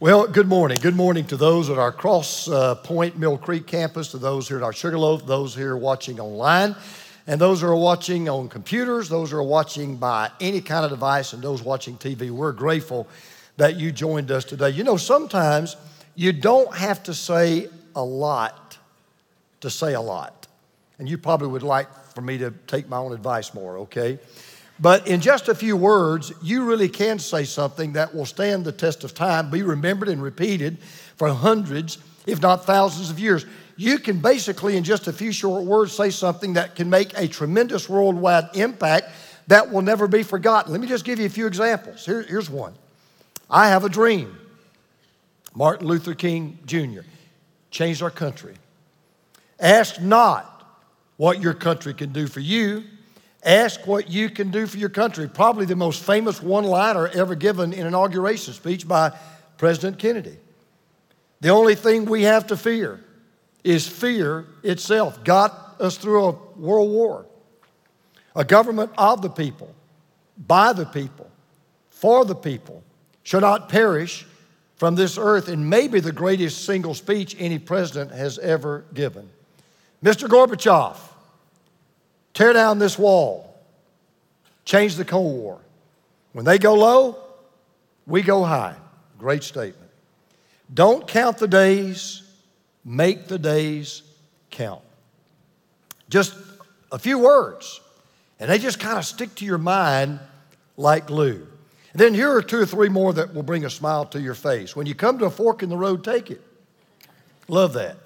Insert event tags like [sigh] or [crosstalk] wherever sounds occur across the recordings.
Well, good morning. Good morning to those at our Cross uh, Pointe Mill Creek campus, to those here at our Sugarloaf, those here watching online, and those who are watching on computers, those who are watching by any kind of device, and those watching TV. We're grateful that you joined us today. You know, sometimes you don't have to say a lot to say a lot. And you probably would like for me to take my own advice more, okay? But in just a few words, you really can say something that will stand the test of time, be remembered and repeated for hundreds, if not thousands of years. You can basically, in just a few short words, say something that can make a tremendous worldwide impact that will never be forgotten. Let me just give you a few examples. Here, here's one I have a dream. Martin Luther King Jr. changed our country. Ask not what your country can do for you, Ask what you can do for your country. Probably the most famous one liner ever given in an inauguration speech by President Kennedy. The only thing we have to fear is fear itself. Got us through a world war. A government of the people, by the people, for the people, shall not perish from this earth, and maybe the greatest single speech any president has ever given. Mr. Gorbachev, tear down this wall, change the Cold War. When they go low, we go high. Great statement. Don't count the days, make the days count. Just a few words, and they just kind of stick to your mind like glue. And then here are two or three more that will bring a smile to your face. When you come to a fork in the road, take it. Love that.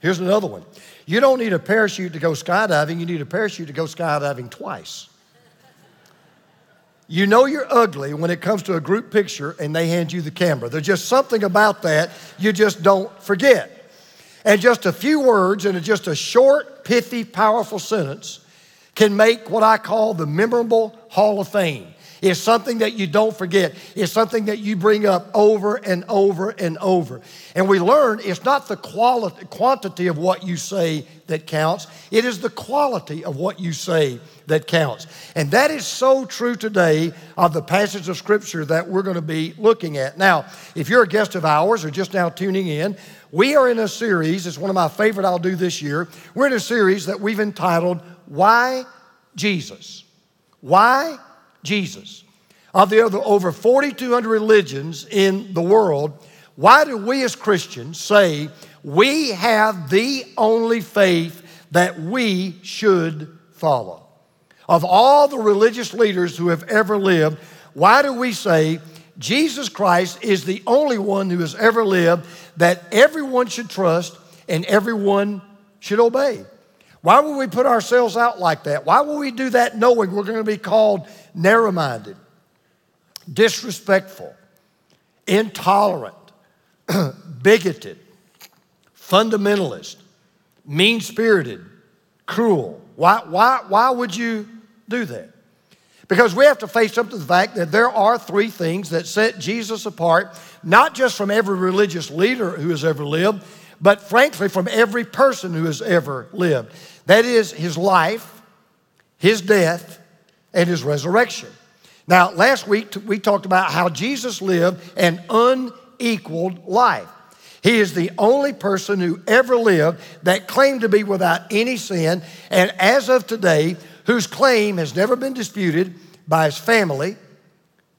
Here's another one. You don't need a parachute to go skydiving, you need a parachute to go skydiving twice. You know you're ugly when it comes to a group picture and they hand you the camera. There's just something about that you just don't forget. And just a few words and just a short, pithy, powerful sentence can make what I call the memorable Hall of Fame. It's something that you don't forget. It's something that you bring up over and over and over. And we learn it's not the quality, quantity of what you say that counts, it is the quality of what you say that counts. And that is so true today of the passage of Scripture that we're going to be looking at. Now, if you're a guest of ours or just now tuning in, we are in a series, it's one of my favorite I'll do this year. We're in a series that we've entitled, Why Jesus? Why Jesus. Of the other over 4,200 religions in the world, why do we as Christians say we have the only faith that we should follow? Of all the religious leaders who have ever lived, why do we say Jesus Christ is the only one who has ever lived that everyone should trust and everyone should obey? Why would we put ourselves out like that? Why would we do that knowing we're going to be called narrow minded, disrespectful, intolerant, [clears throat] bigoted, fundamentalist, mean spirited, cruel? Why, why, why would you do that? Because we have to face up to the fact that there are three things that set Jesus apart, not just from every religious leader who has ever lived, but frankly from every person who has ever lived. That is his life, his death, and his resurrection. Now, last week we talked about how Jesus lived an unequaled life. He is the only person who ever lived that claimed to be without any sin, and as of today, whose claim has never been disputed by his family,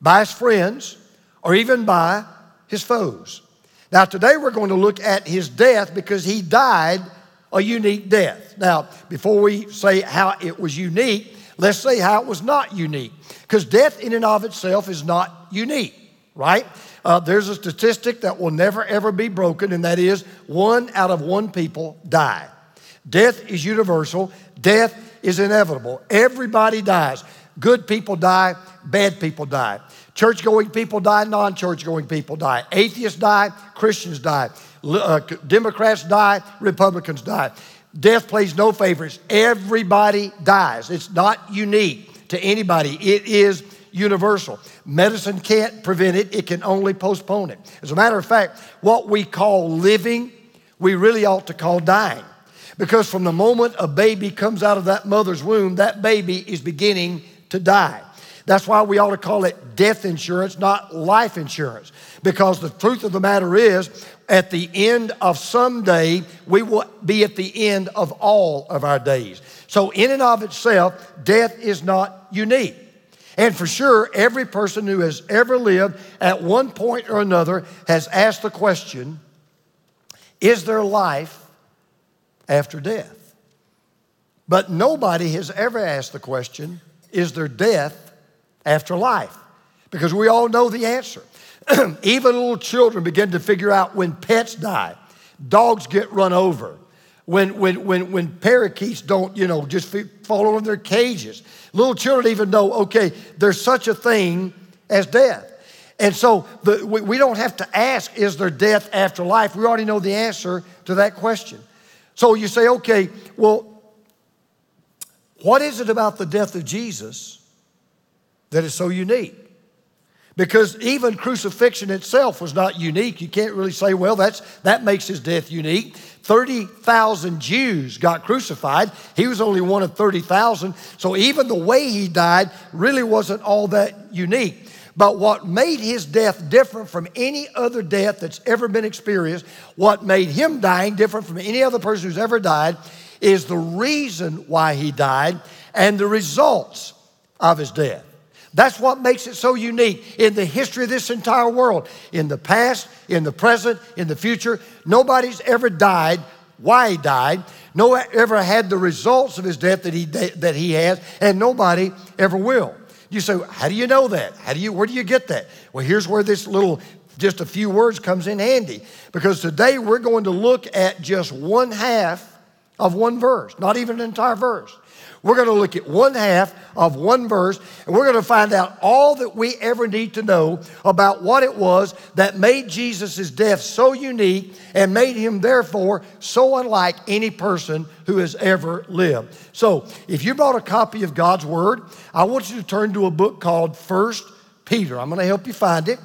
by his friends, or even by his foes. Now, today we're going to look at his death because he died a unique death. Now, before we say how it was unique, let's say how it was not unique. Because death in and of itself is not unique, right? Uh, there's a statistic that will never ever be broken, and that is one out of one people die. Death is universal, death is inevitable. Everybody dies. Good people die, bad people die. Church going people die, non church going people die. Atheists die, Christians die. Uh, Democrats die, Republicans die. Death plays no favorites. Everybody dies. It's not unique to anybody, it is universal. Medicine can't prevent it, it can only postpone it. As a matter of fact, what we call living, we really ought to call dying. Because from the moment a baby comes out of that mother's womb, that baby is beginning to die. That's why we ought to call it death insurance, not life insurance. Because the truth of the matter is, at the end of some day, we will be at the end of all of our days. So, in and of itself, death is not unique. And for sure, every person who has ever lived at one point or another has asked the question Is there life after death? But nobody has ever asked the question Is there death after life? Because we all know the answer. [clears throat] Even little children begin to figure out when pets die, dogs get run over, when, when, when, when parakeets don't, you know, just fall over in their cages. Little children even know, okay, there's such a thing as death. And so the, we, we don't have to ask, is there death after life? We already know the answer to that question. So you say, okay, well, what is it about the death of Jesus that is so unique? Because even crucifixion itself was not unique. You can't really say, well, that's, that makes his death unique. 30,000 Jews got crucified. He was only one of 30,000. So even the way he died really wasn't all that unique. But what made his death different from any other death that's ever been experienced, what made him dying different from any other person who's ever died, is the reason why he died and the results of his death. That's what makes it so unique in the history of this entire world. In the past, in the present, in the future, nobody's ever died why he died. No one ever had the results of his death that he, that he has, and nobody ever will. You say, how do you know that? How do you, where do you get that? Well, here's where this little, just a few words comes in handy. Because today we're going to look at just one half of one verse, not even an entire verse. We're going to look at one half of one verse, and we're going to find out all that we ever need to know about what it was that made Jesus' death so unique and made him, therefore, so unlike any person who has ever lived. So, if you brought a copy of God's Word, I want you to turn to a book called First Peter. I'm going to help you find it.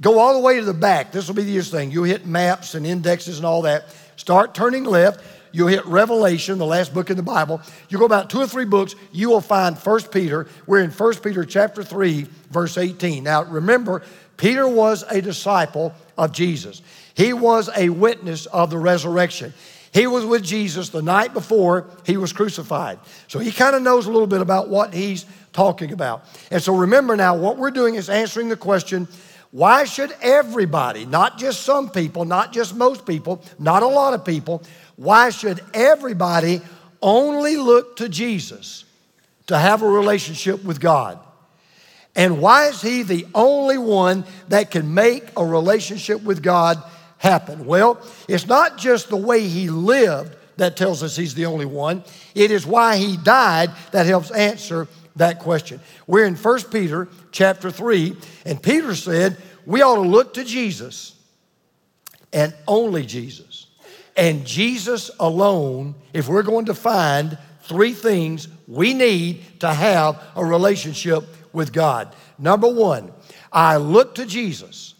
Go all the way to the back. This will be the easiest thing. You'll hit maps and indexes and all that. Start turning left You'll hit Revelation, the last book in the Bible. You go about two or three books, you will find First Peter. We're in First Peter chapter 3, verse 18. Now remember, Peter was a disciple of Jesus. He was a witness of the resurrection. He was with Jesus the night before he was crucified. So he kind of knows a little bit about what he's talking about. And so remember now, what we're doing is answering the question why should everybody, not just some people, not just most people, not a lot of people, why should everybody only look to Jesus to have a relationship with God? And why is He the only one that can make a relationship with God happen? Well, it's not just the way He lived that tells us He's the only one, it is why He died that helps answer that question. We're in 1 Peter chapter 3, and Peter said we ought to look to Jesus and only Jesus and Jesus alone if we're going to find three things we need to have a relationship with God. Number one, I look to Jesus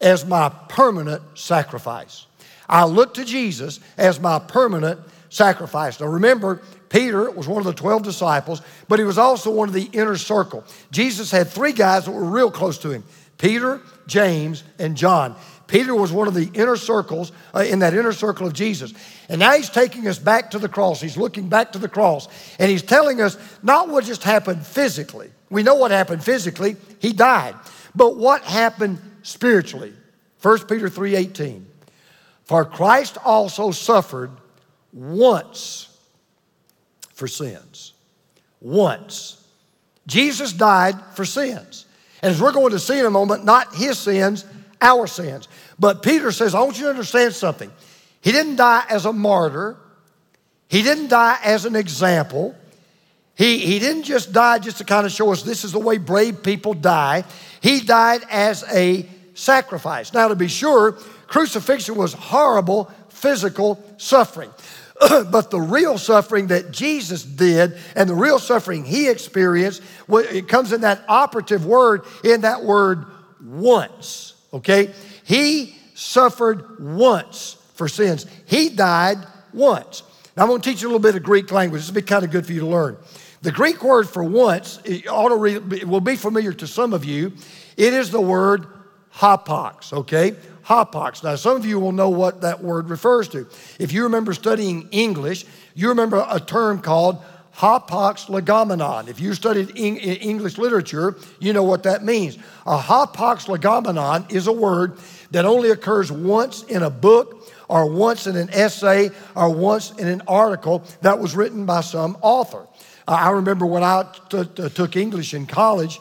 as my permanent sacrifice. I look to Jesus as my permanent sacrifice. Now remember, Peter was one of the 12 disciples, but he was also one of the inner circle. Jesus had three guys that were real close to him Peter, James, and John. Peter was one of the inner circles, uh, in that inner circle of Jesus. And now he's taking us back to the cross. He's looking back to the cross. And he's telling us not what just happened physically. We know what happened physically. He died. But what happened spiritually? 1 Peter 3:18. For Christ also suffered once for sins. Once. Jesus died for sins. And as we're going to see in a moment, not his sins, our sins. But Peter says, I want you to understand something. He didn't die as a martyr, he didn't die as an example. He, he didn't just die just to kind of show us this is the way brave people die. He died as a sacrifice. Now, to be sure, crucifixion was horrible physical suffering. [clears throat] but the real suffering that Jesus did and the real suffering he experienced, it comes in that operative word, in that word once okay? He suffered once for sins. He died once. Now, I'm going to teach you a little bit of Greek language. This will be kind of good for you to learn. The Greek word for once will be familiar to some of you. It is the word hapax, okay? Hapax. Now, some of you will know what that word refers to. If you remember studying English, you remember a term called hapax legomenon. If you studied English literature, you know what that means. A hapax legomenon is a word that only occurs once in a book or once in an essay or once in an article that was written by some author. I remember when I t- t- took English in college,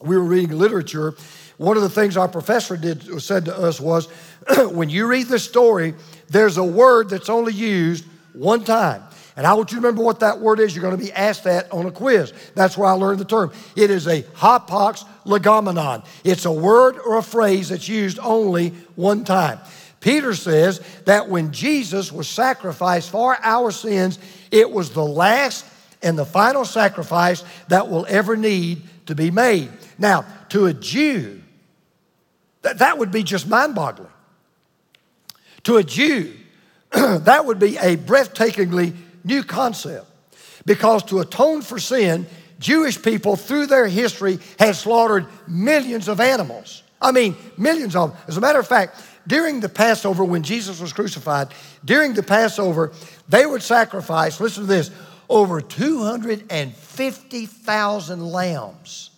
we were reading literature. One of the things our professor did said to us was, [clears throat] when you read the story, there's a word that's only used one time. And I want you to remember what that word is. You're going to be asked that on a quiz. That's where I learned the term. It is a hapax legomenon. It's a word or a phrase that's used only one time. Peter says that when Jesus was sacrificed for our sins, it was the last and the final sacrifice that will ever need to be made. Now, to a Jew, that, that would be just mind boggling. To a Jew, [clears throat] that would be a breathtakingly new concept because to atone for sin, Jewish people through their history had slaughtered millions of animals. I mean, millions of them. As a matter of fact, during the Passover, when Jesus was crucified, during the Passover, they would sacrifice, listen to this, over 250,000 lambs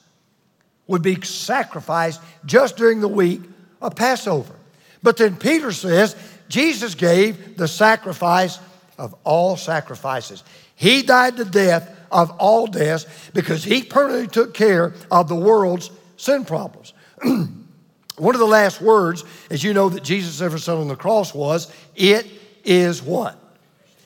would be sacrificed just during the week of Passover. But then Peter says Jesus gave the sacrifice of all sacrifices. He died the death of all deaths because he permanently took care of the world's sin problems. [clears throat] One of the last words, as you know, that Jesus ever said on the cross was, It is what?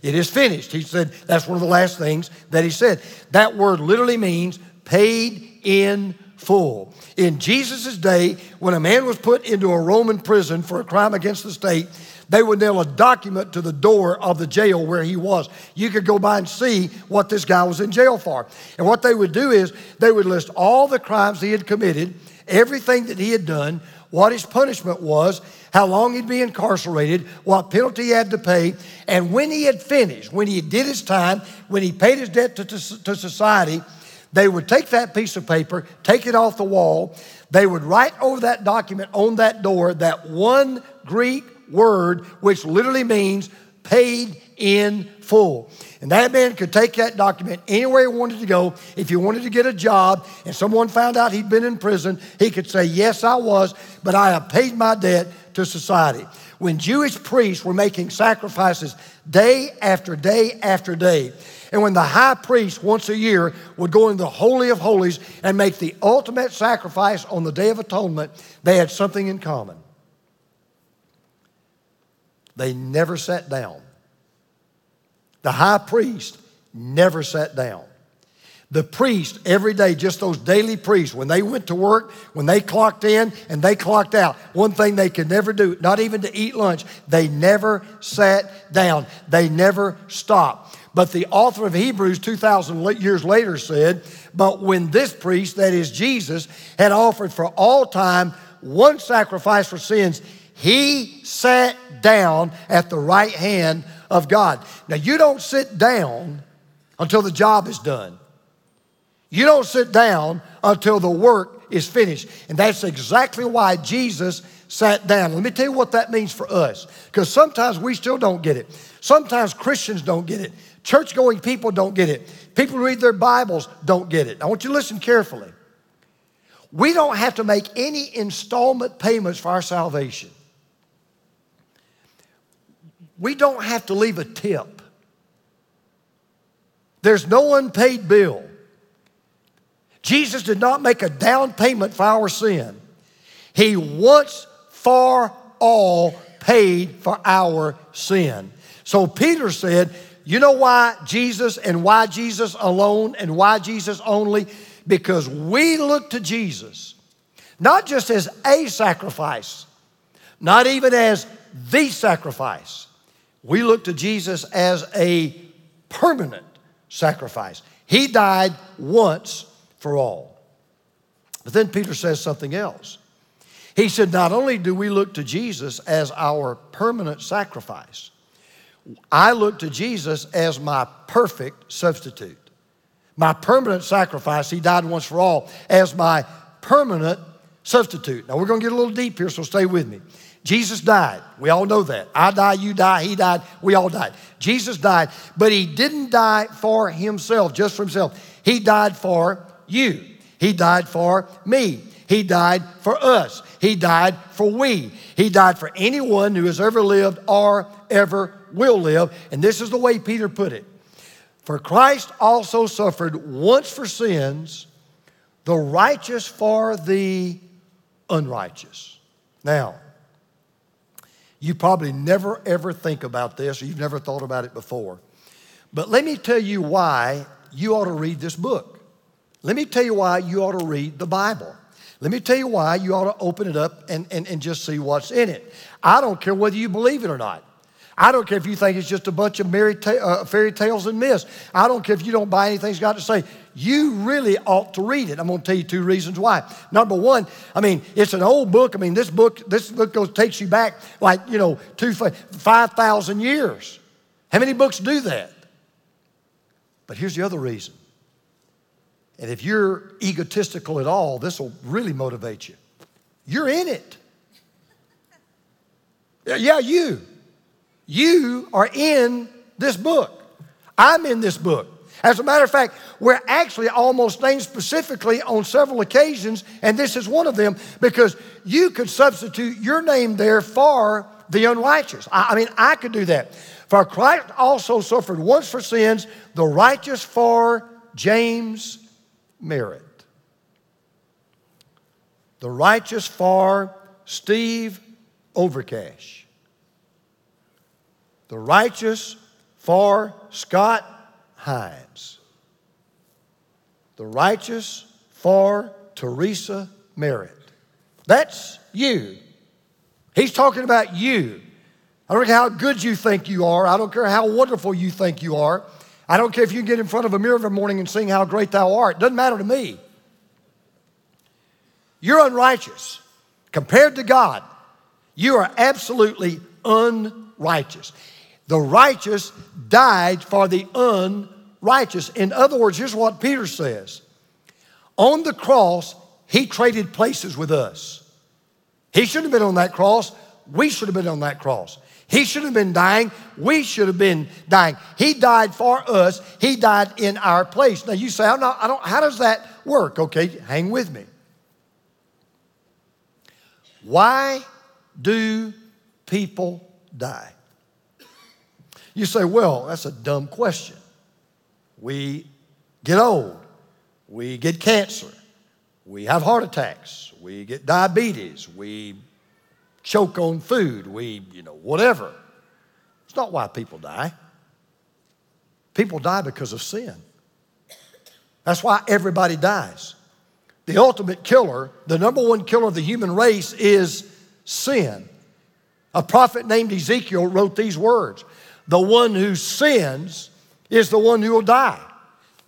It is finished. He said that's one of the last things that he said. That word literally means paid in full. In Jesus' day, when a man was put into a Roman prison for a crime against the state, they would nail a document to the door of the jail where he was. You could go by and see what this guy was in jail for. And what they would do is they would list all the crimes he had committed, everything that he had done, what his punishment was, how long he'd be incarcerated, what penalty he had to pay, and when he had finished, when he did his time, when he paid his debt to, to, to society, they would take that piece of paper, take it off the wall, they would write over that document on that door that one Greek word, which literally means paid in full. And that man could take that document anywhere he wanted to go. If he wanted to get a job and someone found out he'd been in prison, he could say, Yes, I was, but I have paid my debt to society. When Jewish priests were making sacrifices day after day after day, and when the high priest once a year would go into the Holy of Holies and make the ultimate sacrifice on the Day of Atonement, they had something in common. They never sat down. The high priest never sat down. The priest, every day, just those daily priests, when they went to work, when they clocked in and they clocked out, one thing they could never do, not even to eat lunch, they never sat down. They never stopped. But the author of Hebrews 2,000 years later said, But when this priest, that is Jesus, had offered for all time one sacrifice for sins, he sat down at the right hand of God. Now, you don't sit down until the job is done. You don't sit down until the work is finished. And that's exactly why Jesus sat down. Let me tell you what that means for us, because sometimes we still don't get it. Sometimes Christians don't get it. Church going people don't get it. People who read their Bibles don't get it. I want you to listen carefully. We don't have to make any installment payments for our salvation. We don't have to leave a tip. There's no unpaid bill. Jesus did not make a down payment for our sin. He once for all paid for our sin. So Peter said, You know why Jesus and why Jesus alone and why Jesus only? Because we look to Jesus not just as a sacrifice, not even as the sacrifice. We look to Jesus as a permanent sacrifice. He died once for all. But then Peter says something else. He said, Not only do we look to Jesus as our permanent sacrifice, I look to Jesus as my perfect substitute. my permanent sacrifice. He died once for all as my permanent substitute. Now we're going to get a little deep here, so stay with me. Jesus died. We all know that. I die, you die, he died, we all died. Jesus died, but he didn't die for himself, just for himself. He died for you. He died for me. He died for us. He died for we. He died for anyone who has ever lived or ever will live. And this is the way Peter put it For Christ also suffered once for sins, the righteous for the unrighteous. Now, you probably never ever think about this, you've never thought about it before. But let me tell you why you ought to read this book. Let me tell you why you ought to read the Bible. Let me tell you why you ought to open it up and, and, and just see what's in it. I don't care whether you believe it or not. I don't care if you think it's just a bunch of uh, fairy tales and myths. I don't care if you don't buy anything it's got to say. You really ought to read it. I'm going to tell you two reasons why. Number one, I mean, it's an old book. I mean, this book, this book goes, takes you back like, you know, two, 5,000 years. How many books do that? But here's the other reason. And if you're egotistical at all, this will really motivate you. You're in it. Yeah, you. You are in this book. I'm in this book. As a matter of fact, we're actually almost named specifically on several occasions, and this is one of them because you could substitute your name there for the unrighteous. I, mean, I could do that. For Christ also suffered once for sins, the righteous for James Merritt. The righteous for Steve Overcash the righteous for Scott Hines, the righteous for Teresa Merritt. That's you. He's talking about you. I don't care how good you think you are. I don't care how wonderful you think you are. I don't care if you can get in front of a mirror every morning and sing how great thou art. It doesn't matter to me. You're unrighteous. Compared to God, you are absolutely unrighteous. The righteous died for the unrighteous. In other words, here's what Peter says On the cross, he traded places with us. He shouldn't have been on that cross. We should have been on that cross. He should have been dying. We should have been dying. He died for us. He died in our place. Now you say, I don't, I don't, how does that work? Okay, hang with me. Why do people die? You say, well, that's a dumb question. We get old, we get cancer, we have heart attacks, we get diabetes, we choke on food, we, you know, whatever. It's not why people die. People die because of sin. That's why everybody dies. The ultimate killer, the number one killer of the human race is sin. A prophet named Ezekiel wrote these words the one who sins is the one who will die.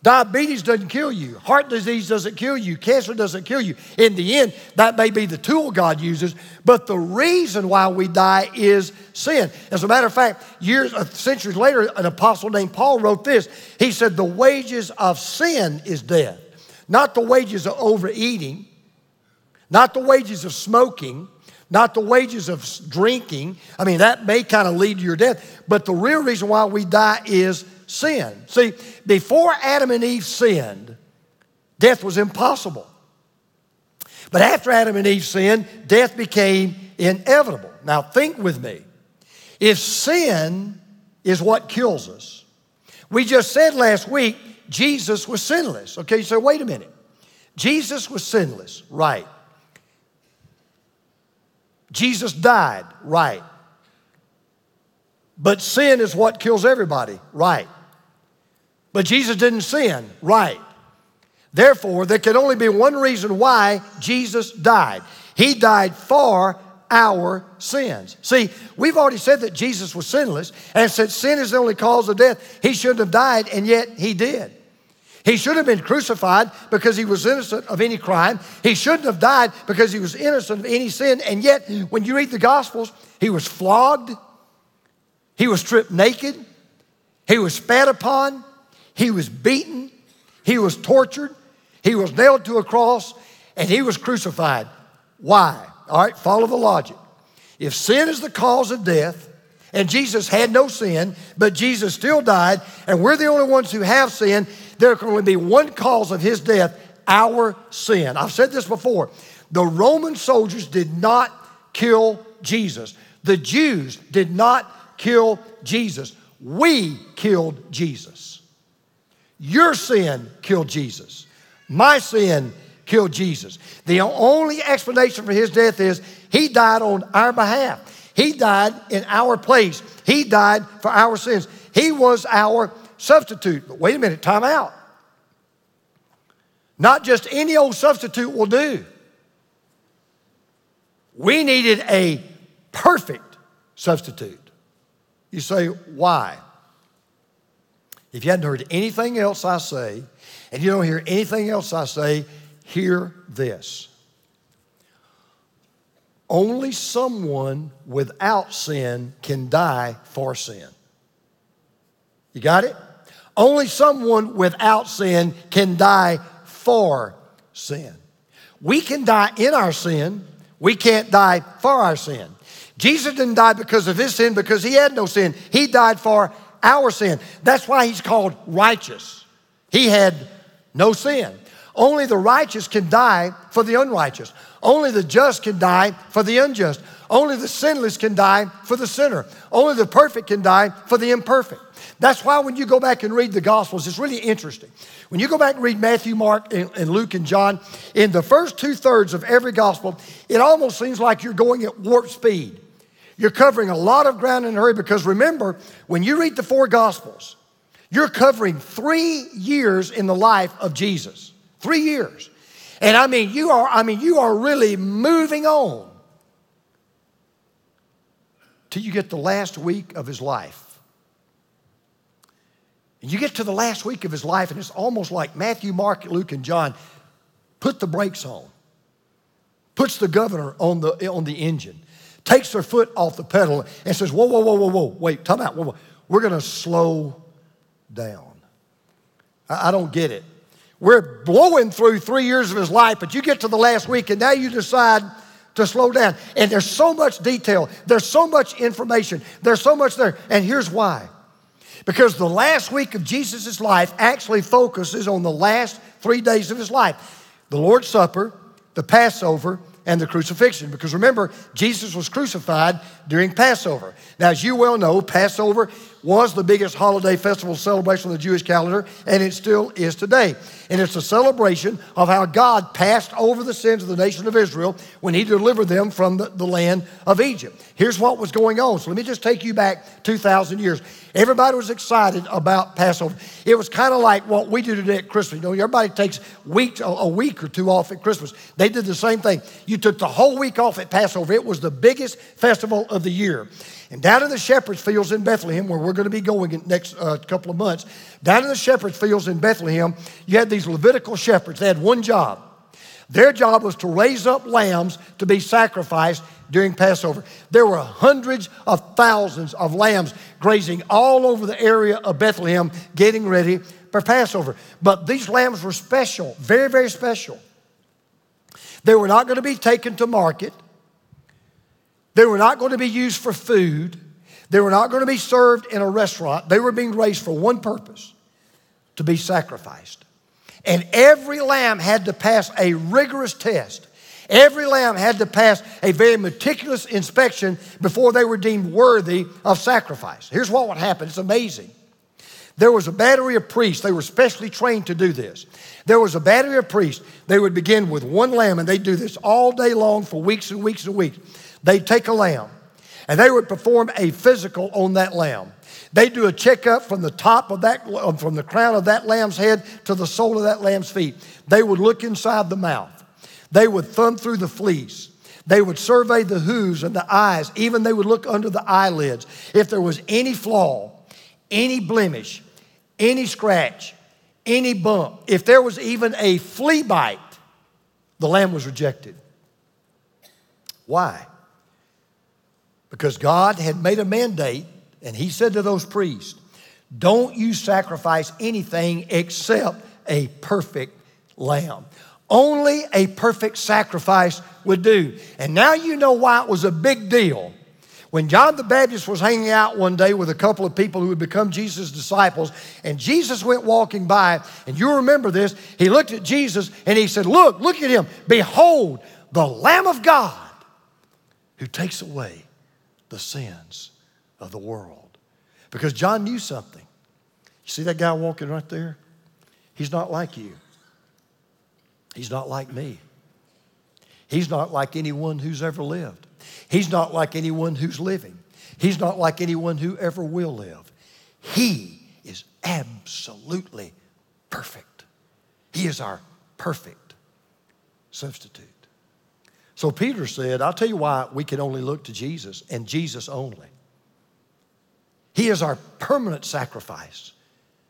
Diabetes doesn't kill you. Heart disease doesn't kill you. Cancer doesn't kill you. In the end, that may be the tool God uses, but the reason why we die is sin. As a matter of fact, years, uh, centuries later, an apostle named Paul wrote this. He said, The wages of sin is death, not the wages of overeating, not the wages of smoking, not the wages of drinking. I mean, that may kind of lead to your death, but the real reason why we die is sin. See, before Adam and Eve sinned, death was impossible. But after Adam and Eve sinned, death became inevitable. Now, think with me. If sin is what kills us, we just said last week Jesus was sinless. Okay, you wait a minute. Jesus was sinless, right. Jesus died, right. But sin is what kills everybody, right. But Jesus didn't sin, right. Therefore, there can only be one reason why Jesus died. He died for our sins. See, we've already said that Jesus was sinless, and since sin is the only cause of death, he shouldn't have died, and yet he did. He should have been crucified because he was innocent of any crime. He shouldn't have died because he was innocent of any sin. And yet, when you read the Gospels, he was flogged, he was stripped naked, he was spat upon, he was beaten, he was tortured, he was nailed to a cross, and he was crucified. Why? All right, follow the logic. If sin is the cause of death, and Jesus had no sin, but Jesus still died, and we're the only ones who have sin, there can only be one cause of his death our sin. I've said this before. The Roman soldiers did not kill Jesus, the Jews did not kill Jesus. We killed Jesus. Your sin killed Jesus. My sin killed Jesus. The only explanation for his death is he died on our behalf. He died in our place. He died for our sins. He was our substitute. But wait a minute, time out. Not just any old substitute will do. We needed a perfect substitute. You say, why? If you hadn't heard anything else I say, and you don't hear anything else I say, hear this. Only someone without sin can die for sin. You got it? Only someone without sin can die for sin. We can die in our sin, we can't die for our sin. Jesus didn't die because of his sin because he had no sin. He died for our sin. That's why he's called righteous. He had no sin. Only the righteous can die for the unrighteous. Only the just can die for the unjust. Only the sinless can die for the sinner. Only the perfect can die for the imperfect. That's why when you go back and read the Gospels, it's really interesting. When you go back and read Matthew, Mark, and, and Luke, and John, in the first two thirds of every Gospel, it almost seems like you're going at warp speed. You're covering a lot of ground in a hurry because remember, when you read the four Gospels, you're covering three years in the life of Jesus. Three years. And I mean, you are, I mean, you are really moving on till you get the last week of his life. And you get to the last week of his life, and it's almost like Matthew, Mark, Luke, and John put the brakes on, puts the governor on the, on the engine, takes their foot off the pedal, and says, Whoa, whoa, whoa, whoa, whoa, wait, time out. Whoa, whoa. We're going to slow down. I, I don't get it. We're blowing through three years of his life, but you get to the last week and now you decide to slow down. And there's so much detail, there's so much information, there's so much there. And here's why because the last week of Jesus' life actually focuses on the last three days of his life the Lord's Supper, the Passover, and the crucifixion. Because remember, Jesus was crucified during Passover. Now, as you well know, Passover was the biggest holiday festival celebration on the Jewish calendar, and it still is today. And it's a celebration of how God passed over the sins of the nation of Israel when He delivered them from the, the land of Egypt. Here's what was going on. So let me just take you back 2,000 years. Everybody was excited about Passover. It was kind of like what we do today at Christmas. You know, everybody takes weeks, a week or two off at Christmas. They did the same thing. You took the whole week off at Passover. It was the biggest festival of the year. And down in the shepherd's fields in Bethlehem, where we're going to be going in next uh, couple of months, down in the shepherd's fields in Bethlehem, you had these Levitical shepherds. They had one job. Their job was to raise up lambs to be sacrificed during Passover. There were hundreds of thousands of lambs grazing all over the area of Bethlehem, getting ready for Passover. But these lambs were special, very, very special. They were not going to be taken to market. They were not going to be used for food. They were not going to be served in a restaurant. They were being raised for one purpose to be sacrificed. And every lamb had to pass a rigorous test. Every lamb had to pass a very meticulous inspection before they were deemed worthy of sacrifice. Here's what would happen it's amazing. There was a battery of priests, they were specially trained to do this. There was a battery of priests. They would begin with one lamb, and they'd do this all day long for weeks and weeks and weeks. They'd take a lamb and they would perform a physical on that lamb. They'd do a checkup from the top of that, uh, from the crown of that lamb's head to the sole of that lamb's feet. They would look inside the mouth. They would thumb through the fleece. They would survey the hooves and the eyes. Even they would look under the eyelids. If there was any flaw, any blemish, any scratch, any bump, if there was even a flea bite, the lamb was rejected. Why? Because God had made a mandate, and He said to those priests, Don't you sacrifice anything except a perfect lamb. Only a perfect sacrifice would do. And now you know why it was a big deal. When John the Baptist was hanging out one day with a couple of people who had become Jesus' disciples, and Jesus went walking by, and you remember this, he looked at Jesus and he said, Look, look at him. Behold, the Lamb of God who takes away the sins of the world. Because John knew something. You see that guy walking right there? He's not like you. He's not like me. He's not like anyone who's ever lived. He's not like anyone who's living. He's not like anyone who ever will live. He is absolutely perfect. He is our perfect substitute. So Peter said, I'll tell you why we can only look to Jesus and Jesus only. He is our permanent sacrifice.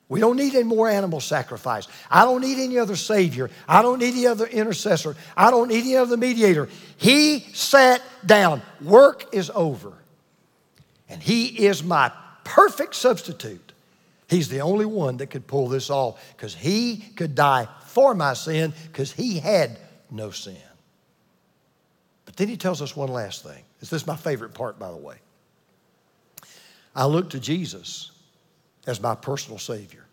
We don't need any more animal sacrifice. I don't need any other Savior. I don't need any other intercessor. I don't need any other mediator. He sat down. Work is over. And He is my perfect substitute. He's the only one that could pull this off because He could die for my sin because He had no sin. But then He tells us one last thing. Is this my favorite part, by the way? I look to Jesus as my personal Savior.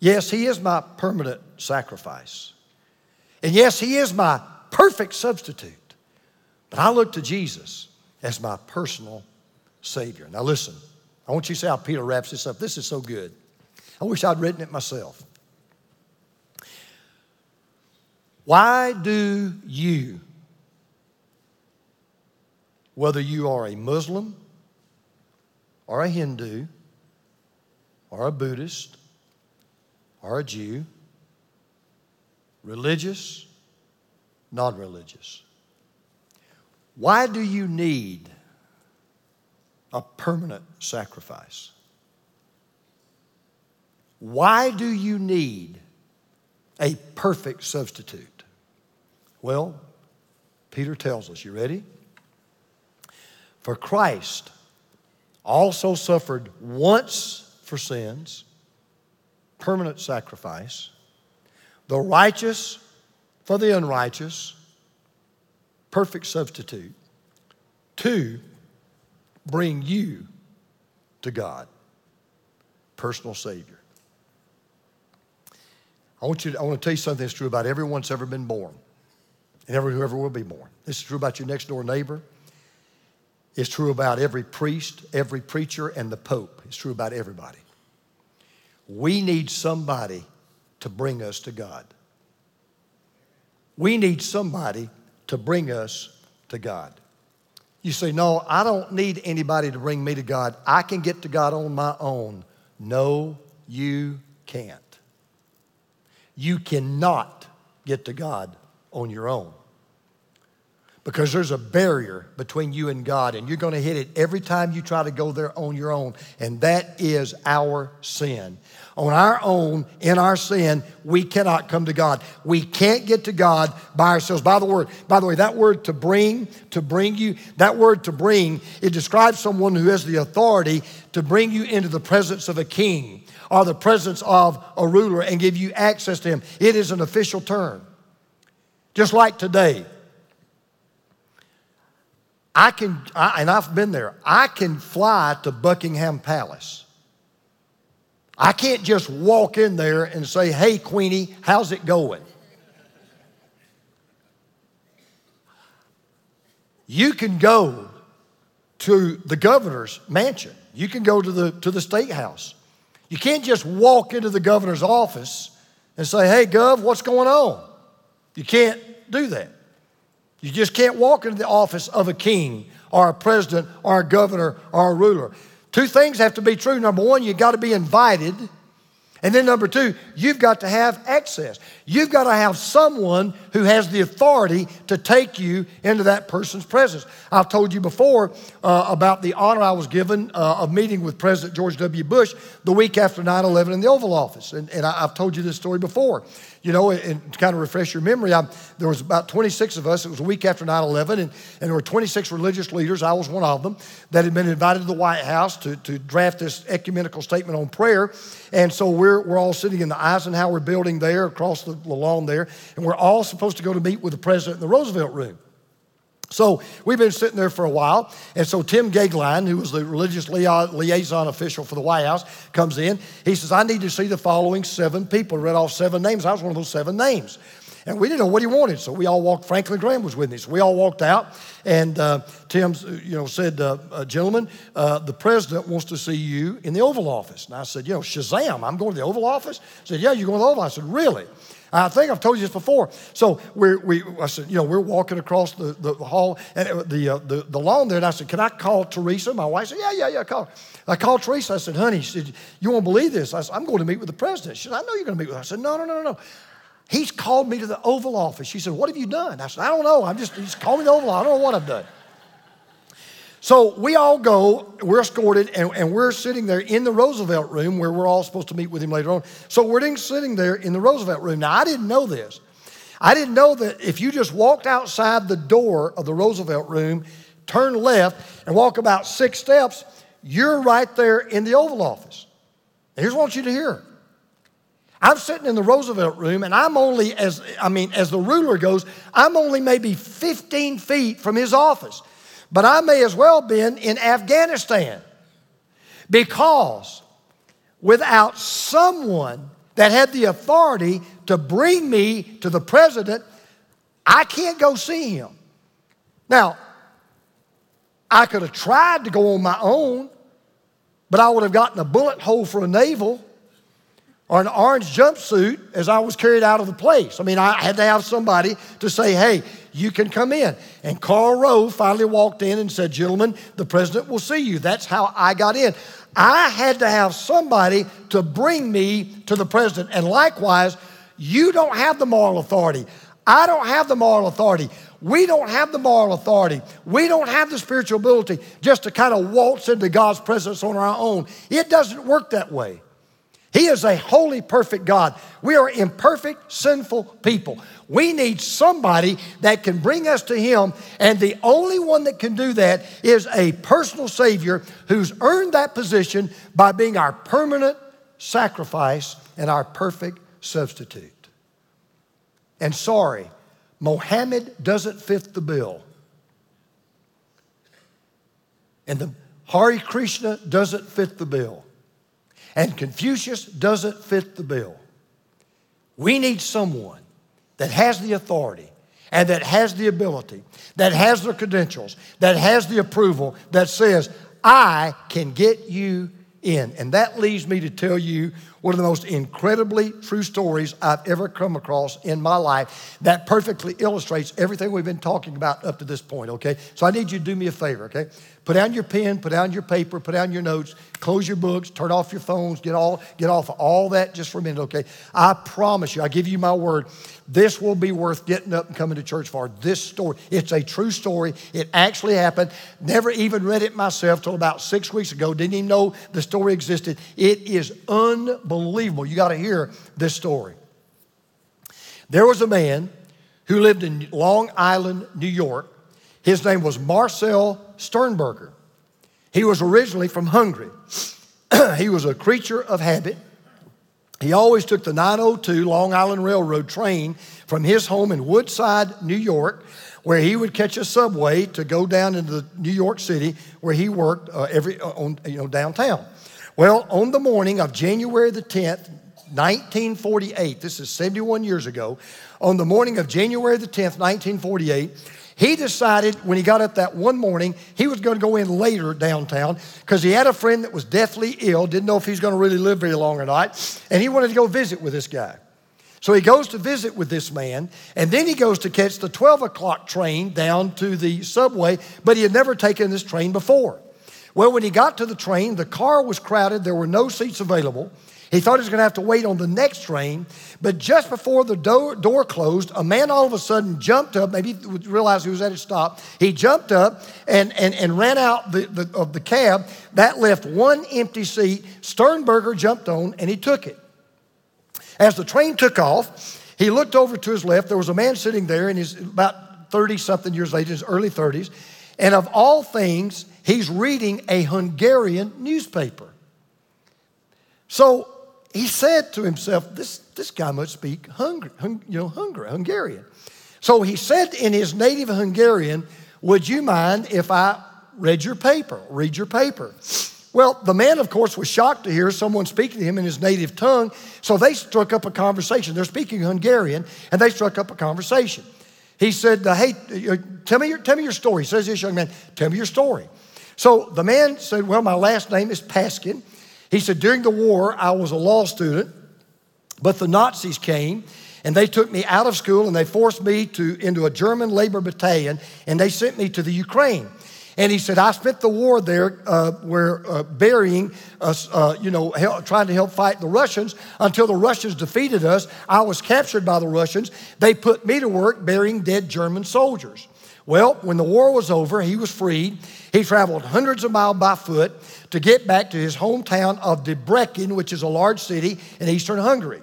Yes, He is my permanent sacrifice. And yes, He is my perfect substitute. But I look to Jesus as my personal Savior. Now, listen, I want you to see how Peter wraps this up. This is so good. I wish I'd written it myself. Why do you, whether you are a Muslim or a Hindu or a Buddhist or a Jew, religious, non religious. Why do you need a permanent sacrifice? Why do you need a perfect substitute? Well, Peter tells us, you ready? For Christ also suffered once for sins permanent sacrifice, the righteous for the unrighteous, perfect substitute, to bring you to God, personal Savior. I want, you to, I want to tell you something that's true about everyone that's ever been born and everyone who ever will be born. This is true about your next door neighbor. It's true about every priest, every preacher, and the Pope. It's true about everybody. We need somebody to bring us to God. We need somebody to bring us to God. You say, No, I don't need anybody to bring me to God. I can get to God on my own. No, you can't. You cannot get to God on your own because there's a barrier between you and God, and you're going to hit it every time you try to go there on your own, and that is our sin on our own, in our sin, we cannot come to God. We can't get to God by ourselves. By the word, by the way, that word to bring, to bring you, that word to bring, it describes someone who has the authority to bring you into the presence of a king or the presence of a ruler and give you access to him. It is an official term. Just like today. I can, I, and I've been there, I can fly to Buckingham Palace. I can't just walk in there and say, hey, Queenie, how's it going? You can go to the governor's mansion. You can go to the, to the state house. You can't just walk into the governor's office and say, hey, Gov, what's going on? You can't do that. You just can't walk into the office of a king or a president or a governor or a ruler. Two things have to be true. Number one, you've got to be invited. And then number two, you've got to have access. You've got to have someone who has the authority to take you into that person's presence. I've told you before uh, about the honor I was given uh, of meeting with President George W. Bush the week after 9 11 in the Oval Office. And, and I, I've told you this story before. You know, and to kind of refresh your memory, I, there was about 26 of us. It was a week after 9 11, and, and there were 26 religious leaders. I was one of them that had been invited to the White House to, to draft this ecumenical statement on prayer. And so we're, we're all sitting in the Eisenhower building there across the, the lawn there, and we're all supposed to go to meet with the president in the Roosevelt room. So we've been sitting there for a while, and so Tim Goeglein, who was the religious liaison official for the White House, comes in. He says, "I need to see the following seven people." Read off seven names. I was one of those seven names, and we didn't know what he wanted, so we all walked. Franklin Graham was with me, so we all walked out. And uh, Tim, you know, said, uh, uh, "Gentlemen, uh, the president wants to see you in the Oval Office." And I said, "You know, Shazam! I'm going to the Oval Office." He said, "Yeah, you're going to the Oval." Office. I said, "Really?" I think I've told you this before. So we're, we, I said, you know, we're walking across the, the, hall and the, uh, the, the lawn there, and I said, can I call Teresa? My wife said, yeah, yeah, yeah, call her. I called Teresa. I said, honey, she said, you won't believe this. I said, I'm going to meet with the president. She said, I know you're going to meet with her. I said, no, no, no, no, no. He's called me to the Oval Office. She said, what have you done? I said, I don't know. I'm just, he's called me to the Oval Office. I don't know what I've done. So we all go, we're escorted, and, and, we're sitting there in the Roosevelt room where we're all supposed to meet with him later on. So we're sitting there in the Roosevelt room. Now, I didn't know this. I didn't know that if you just walked outside the door of the Roosevelt room, turn left, and walk about six steps, you're right there in the Oval Office. Here's what I want you to hear. I'm sitting in the Roosevelt room, and I'm only, as I mean, as the ruler goes, I'm only maybe 15 feet from his office. But I may as well been in Afghanistan because without someone that had the authority to bring me to the president, I can't go see him. Now, I could have tried to go on my own, but I would have gotten a bullet hole for a navel or an orange jumpsuit as I was carried out of the place. I mean, I had to have somebody to say, hey, you can come in. And Karl Rove finally walked in and said, Gentlemen, the president will see you. That's how I got in. I had to have somebody to bring me to the president. And likewise, you don't have the moral authority. I don't have the moral authority. We don't have the moral authority. We don't have the spiritual ability just to kind of waltz into God's presence on our own. It doesn't work that way. He is a holy, perfect God. We are imperfect, sinful people. We need somebody that can bring us to Him, and the only one that can do that is a personal Savior who's earned that position by being our permanent sacrifice and our perfect substitute. And sorry, Mohammed doesn't fit the bill. And the Hare Krishna doesn't fit the bill. And Confucius doesn't fit the bill. We need someone that has the authority and that has the ability, that has the credentials, that has the approval, that says, I can get you in. And that leads me to tell you one of the most incredibly true stories I've ever come across in my life that perfectly illustrates everything we've been talking about up to this point, okay? So I need you to do me a favor, okay? Put down your pen, put down your paper, put down your notes, close your books, turn off your phones, get all get off of all that just for a minute, okay? I promise you, I give you my word, this will be worth getting up and coming to church for. This story, it's a true story. It actually happened. Never even read it myself till about six weeks ago. Didn't even know the story existed. It is unbelievable. You got to hear this story. There was a man who lived in Long Island, New York. His name was Marcel Sternberger. He was originally from Hungary. [clears throat] he was a creature of habit. He always took the 902 Long Island Railroad train from his home in Woodside, New York, where he would catch a subway to go down into New York City, where he worked uh, every uh, on, you know downtown. Well, on the morning of January the 10th, 1948, this is 71 years ago, on the morning of January the 10th, 1948, he decided when he got up that one morning, he was going to go in later downtown because he had a friend that was deathly ill, didn't know if he's going to really live very long or not, and he wanted to go visit with this guy. So he goes to visit with this man, and then he goes to catch the 12 o'clock train down to the subway, but he had never taken this train before. Well, when he got to the train, the car was crowded, there were no seats available. He thought he was going to have to wait on the next train, but just before the door, door closed, a man all of a sudden jumped up, maybe realized he was at a stop. He jumped up and, and, and ran out the, the, of the cab. That left one empty seat. Sternberger jumped on and he took it. As the train took off, He looked over to his left. There was a man sitting there, and he's about 30 something years later, his early 30s. And of all things, he's reading a Hungarian newspaper. So he said to himself, This, this guy must speak Hungary, hung, you know, Hungary, Hungarian. So he said in his native Hungarian, Would you mind if I read your paper? Read your paper. Well, the man, of course, was shocked to hear someone speaking to him in his native tongue, so they struck up a conversation. They're speaking Hungarian, and they struck up a conversation. He said, Hey, uh, tell me, your, tell me your story. He says, This young man, tell me your story. So the man said, Well, my last name is Paskin. He said, During the war, I was a law student, but the Nazis came and they took me out of school and they forced me to, into a German labor battalion and they sent me to the Ukraine. And he said, I spent the war there uh, where uh, burying us, uh, you know, help, trying to help fight the Russians until the Russians defeated us. I was captured by the Russians. They put me to work burying dead German soldiers. Well, when the war was over, he was freed. He traveled hundreds of miles by foot to get back to his hometown of Debrecen, which is a large city in eastern Hungary.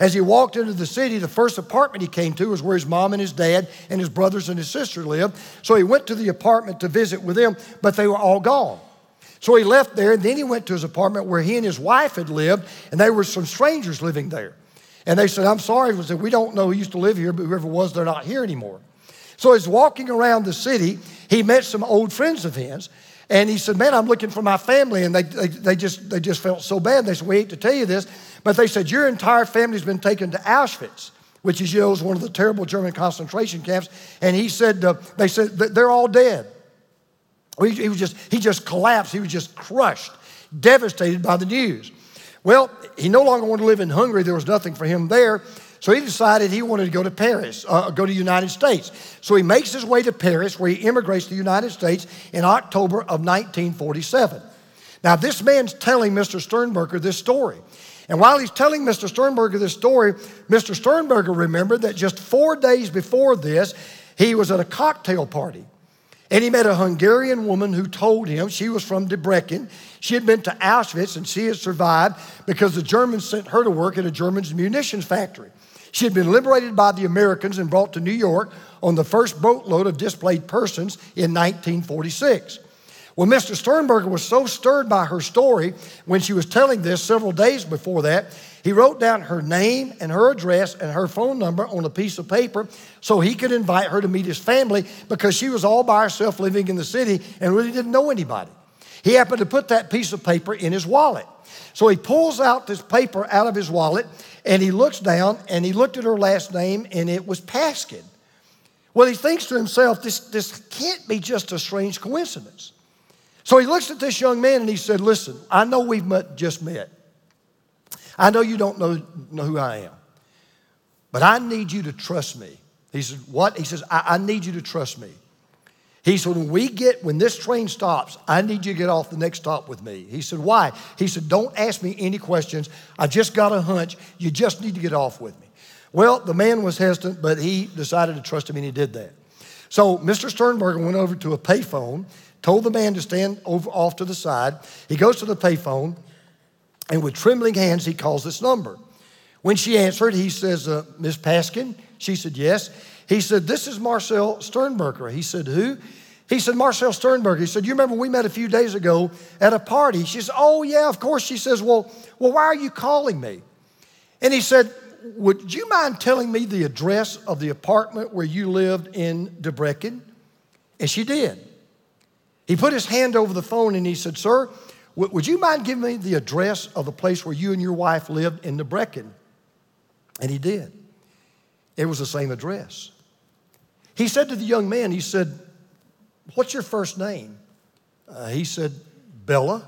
As he walked into the city, the first apartment he came to was where his mom and his dad and his brothers and his sister lived. So he went to the apartment to visit with them, but they were all gone. So he left there, and then he went to his apartment where he and his wife had lived, and there were some strangers living there. And they said, I'm sorry, said, we don't know who used to live here, but whoever was, they're not here anymore. So he's walking around the city. He met some old friends of his, and he said, Man, I'm looking for my family. And they, they, they, just, they just felt so bad. They said, We hate to tell you this, but they said, Your entire family's been taken to Auschwitz, which is, you know, is one of the terrible German concentration camps. And he said, uh, They said, They're all dead. He, he, was just, he just collapsed. He was just crushed, devastated by the news. Well, he no longer wanted to live in Hungary. There was nothing for him there. So he decided he wanted to go to Paris, uh, go to the United States. So he makes his way to Paris, where he immigrates to the United States in October of 1947. Now, this man's telling Mr. Sternberger this story. And while he's telling Mr. Sternberger this story, Mr. Sternberger remembered that just four days before this, he was at a cocktail party. And he met a Hungarian woman who told him she was from Debrecen. She had been to Auschwitz and she had survived because the Germans sent her to work at a German munitions factory. She had been liberated by the Americans and brought to New York on the first boatload of displaced persons in 1946. Well, Mr. Sternberger was so stirred by her story when she was telling this several days before that, he wrote down her name and her address and her phone number on a piece of paper so he could invite her to meet his family because she was all by herself living in the city and really didn't know anybody. He happened to put that piece of paper in his wallet. So he pulls out this paper out of his wallet and he looks down and he looked at her last name and it was Paskin. Well, he thinks to himself, this, this can't be just a strange coincidence. So he looks at this young man and he said, Listen, I know we've met, just met. I know you don't know, know who I am, but I need you to trust me. He said, What? He says, I, I need you to trust me. He said, When we get, when this train stops, I need you to get off the next stop with me. He said, Why? He said, Don't ask me any questions. I just got a hunch. You just need to get off with me. Well, the man was hesitant, but he decided to trust him and he did that. So Mr. Sternberger went over to a payphone told the man to stand over, off to the side. He goes to the payphone, and with trembling hands, he calls this number. When she answered, he says, uh, Miss Paskin? She said, Yes. He said, This is Marcel Sternberger. He said, Who? He said, Marcel Sternberger. He said, You remember we met a few days ago at a party? She said, Oh, yeah, of course. She says, Well, well why are you calling me? And he said, Would you mind telling me the address of the apartment where you lived in Debrecen? And she did. He put his hand over the phone and he said, Sir, would you mind giving me the address of the place where you and your wife lived in Debrecen? And he did. It was the same address. He said to the young man, he said, What's your first name? Uh, he said, Bella.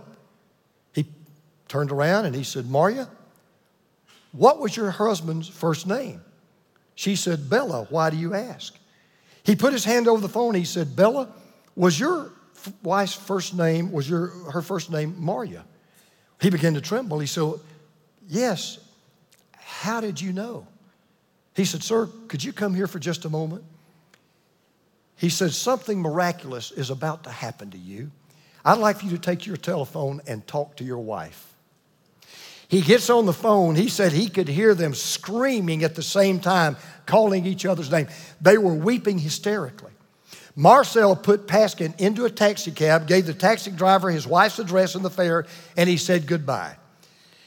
He turned around and he said, Maria, what was your husband's first name? She said, Bella. Why do you ask? He put his hand over the phone. He said, Bella, was your wife's first name was your, her first name Maria. He began to tremble. He said, Yes. How did you know? He said, Sir, could you come here for just a moment? He said, Something miraculous is about to happen to you. I'd like for you to take your telephone and talk to your wife. He gets on the phone. He said he could hear them screaming at the same time, calling each other's name. They were weeping hysterically. Marcel put Paskin into a taxi cab, gave the taxi driver his wife's address and the fare, and he said goodbye.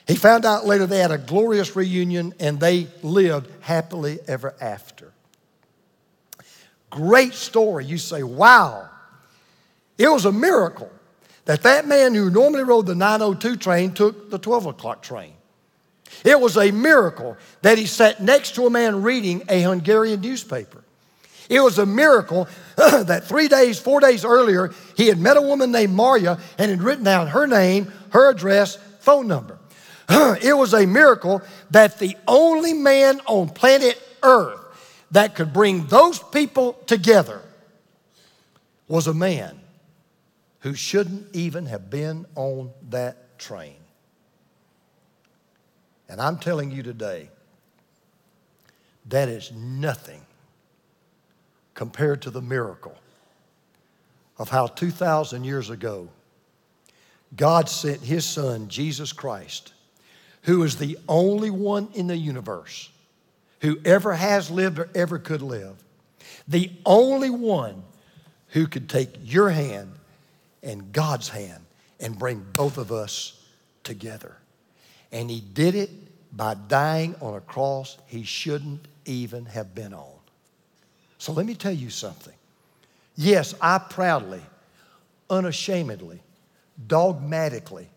He found out later they had a glorious reunion and they lived happily ever after. Great story. You say, wow. It was a miracle that that man who normally rode the 902 train took the 12 o'clock train. It was a miracle that he sat next to a man reading a Hungarian newspaper. It was a miracle [clears throat] that three days, four days earlier, he had met a woman named Maria and had written down her name, her address, phone number. [clears throat] it was a miracle that the only man on planet Earth that could bring those people together was a man who shouldn't even have been on that train. And I'm telling you today, that is nothing compared to the miracle of how 2,000 years ago God sent His Son, Jesus Christ, who is the only one in the universe who ever has lived or ever could live, the only one who could take your hand and God's hand and bring both of us together. And He did it by dying on a cross He shouldn't even have been on. So let me tell you something. Yes, I proudly, unashamedly, dogmatically,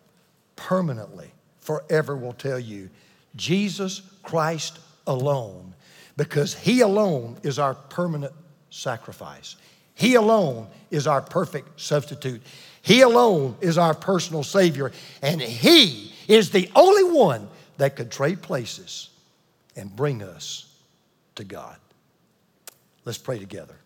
permanently, forever will tell you Jesus Christ alone, because He alone is our permanent sacrifice. He alone is our perfect substitute. He alone is our personal Savior. And He is the only one that could trade places and bring us to God. Let's pray together.